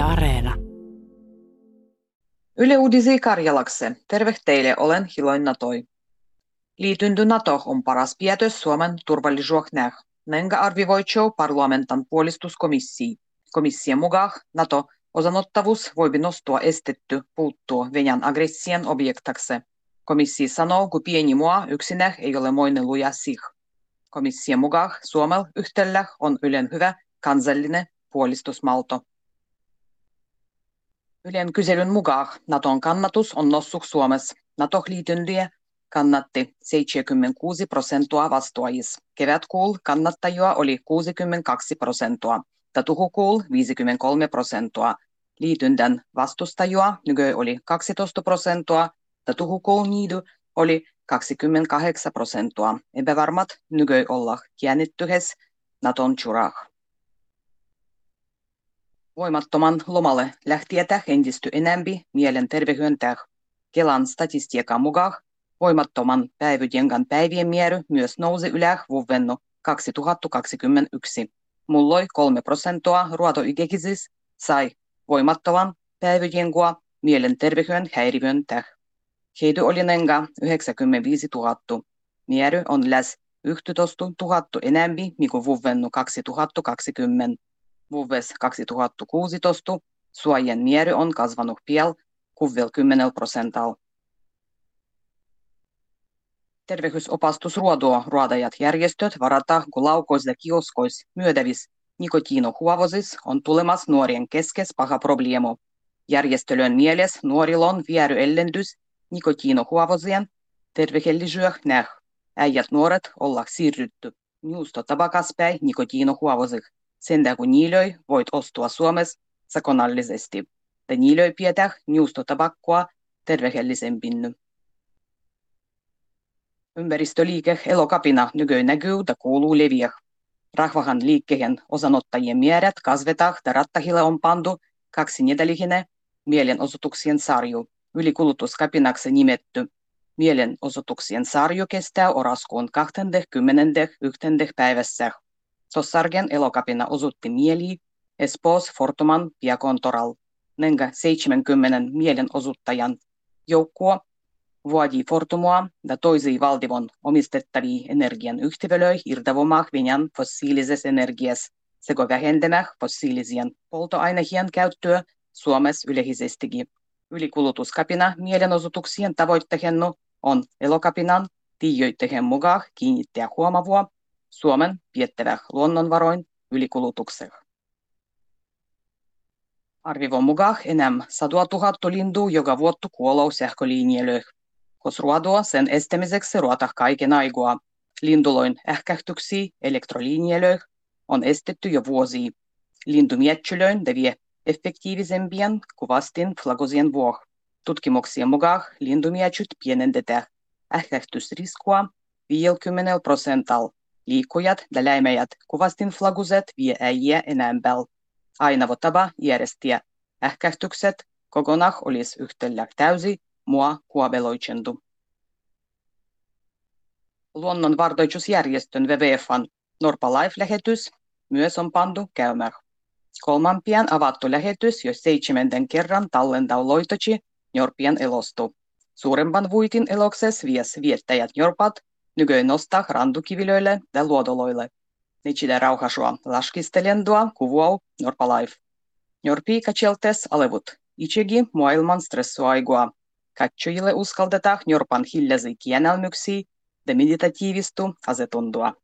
Yle Areena. Yle Uudisi Karjalakse. Terve teille, olen Hiloin Natoi. Liitynty NATO on paras päätös Suomen turvallisuusnäh. Nenga arvivoitsou parlamentan puolistuskomissii. Komission mukaan NATO osanottavuus voi nostua estetty puuttua Venäjän aggressien objektakse. Komissio sanoo, kun pieni maa yksinä ei ole moinen luja sih. Komission mukaan Suomella yhtellä on ylen hyvä kansallinen puolistusmalto. Ylen kyselyn mukaan Naton kannatus on noussut Suomessa. NATO-liityntyjä kannatti 76 prosenttia vastuajis. Kevätkuul kannattajia oli 62 prosenttia. Tatuhukuul 53 prosenttia. Liityntän vastustajia nyky oli 12 prosenttia. Tatuhukuul niidy oli 28 prosenttia. Epävarmat nyky olla kiännittyhes Naton churah. Voimattoman lomalle lähtietä entisty enempi mielenterveydentäh. Kelan statistiikan mukaan voimattoman päivyjengan päivien määrä myös nousi ylä vuovennu 2021. Mulloi kolme prosenttia ruotoikäkisis sai voimattoman päivyjengua mielenterveyden häiriön täh. Heitä oli nenga 95 000. Määrä on läs 11 000 enempi, mikä vuovennu 2020 vuodessa 2016 suojien määrä on kasvanut piel 10 prosentalla. Terveysopastusruodoa ruodajat järjestöt varata laukois ja kioskois myödevis nikotiinohuovosis on tulemas nuorien keskes paha probleemo. Järjestölön mieles nuorilla on vieri ellendys nikotiinohuovosien tervehellisyöh näh. Äijät nuoret olla siirrytty juusto tabakaspäin nikotiinohuovosih. Sen kun niilöi voit ostua Suomessa sakonallisesti. Te niilöi pidetään juustotabakkoa terveellisempinny. Ympäristöliike Elokapina nykyään näkyy ja kuuluu leviä. Rahvahan liikkeen osanottajien määrät kasvetaan ja rattahille on pantu kaksi nedälihine mielenosoituksien sarju. Ylikulutuskapinaksi nimetty mielenosoituksien sarju kestää oraskuun 21. päivässä. Sossargen elokapina osutti mieli Espoos Fortuman piakontoral. Nenga 70 mielenosoittajan joukkua vuodi Fortumua ja toisi valtivon omistettavia energian yhtiölöi irtavomaan Venäjän fossiilisessa energiassa sekä vähentämään fossiilisien polttoaineiden käyttöä Suomessa yleisestikin. Ylikulutuskapina mielenosoituksien tavoitteena on elokapinan tiijoitteen mukaan kiinnittää huomavua Suomen viettävä luonnonvaroin ylikulutuksella. Arvivon mukaan enemmän 100 000 lintua joka vuotta sähkölinjelöihin. Kos ruodoa sen estämiseksi ruota kaiken aikaa. Linduloin ähkähtyksiä elektrolinjelöihin on estetty jo vuosia. Lintumietchylöin devie effektiivisempien kuvastin flagosien vuoh. Tutkimuksien mukaan lintumietchyt pienendetään ähkähtysriskua 50 prosentalla liikkujat ja läimäjät kuvastin flaguset vie äijä enempää. Aina tapa järjestiä ähkähtykset kokonaan olisi yhtellä täysi mua huobeloitsentu. Luonnonvartoitusjärjestön WWFn Norpa Life-lähetys myös on pantu käymään. Kolmampien avattu lähetys jo seitsemänden kerran tallentaa loitoci Norpien elostu. Suurempan vuitin elokses vies viettäjät Norpat nykyään nostaa rantukivilöille ja luodoloille. Niitä rauhasua laskistelendua kuvuau Norpa Life. Norpi kacheltes alevut itsekin maailman stressuaigua. Katsojille uskaldetaan Norpan hiljaisia kienelmyksiä ja meditatiivistu asetundua.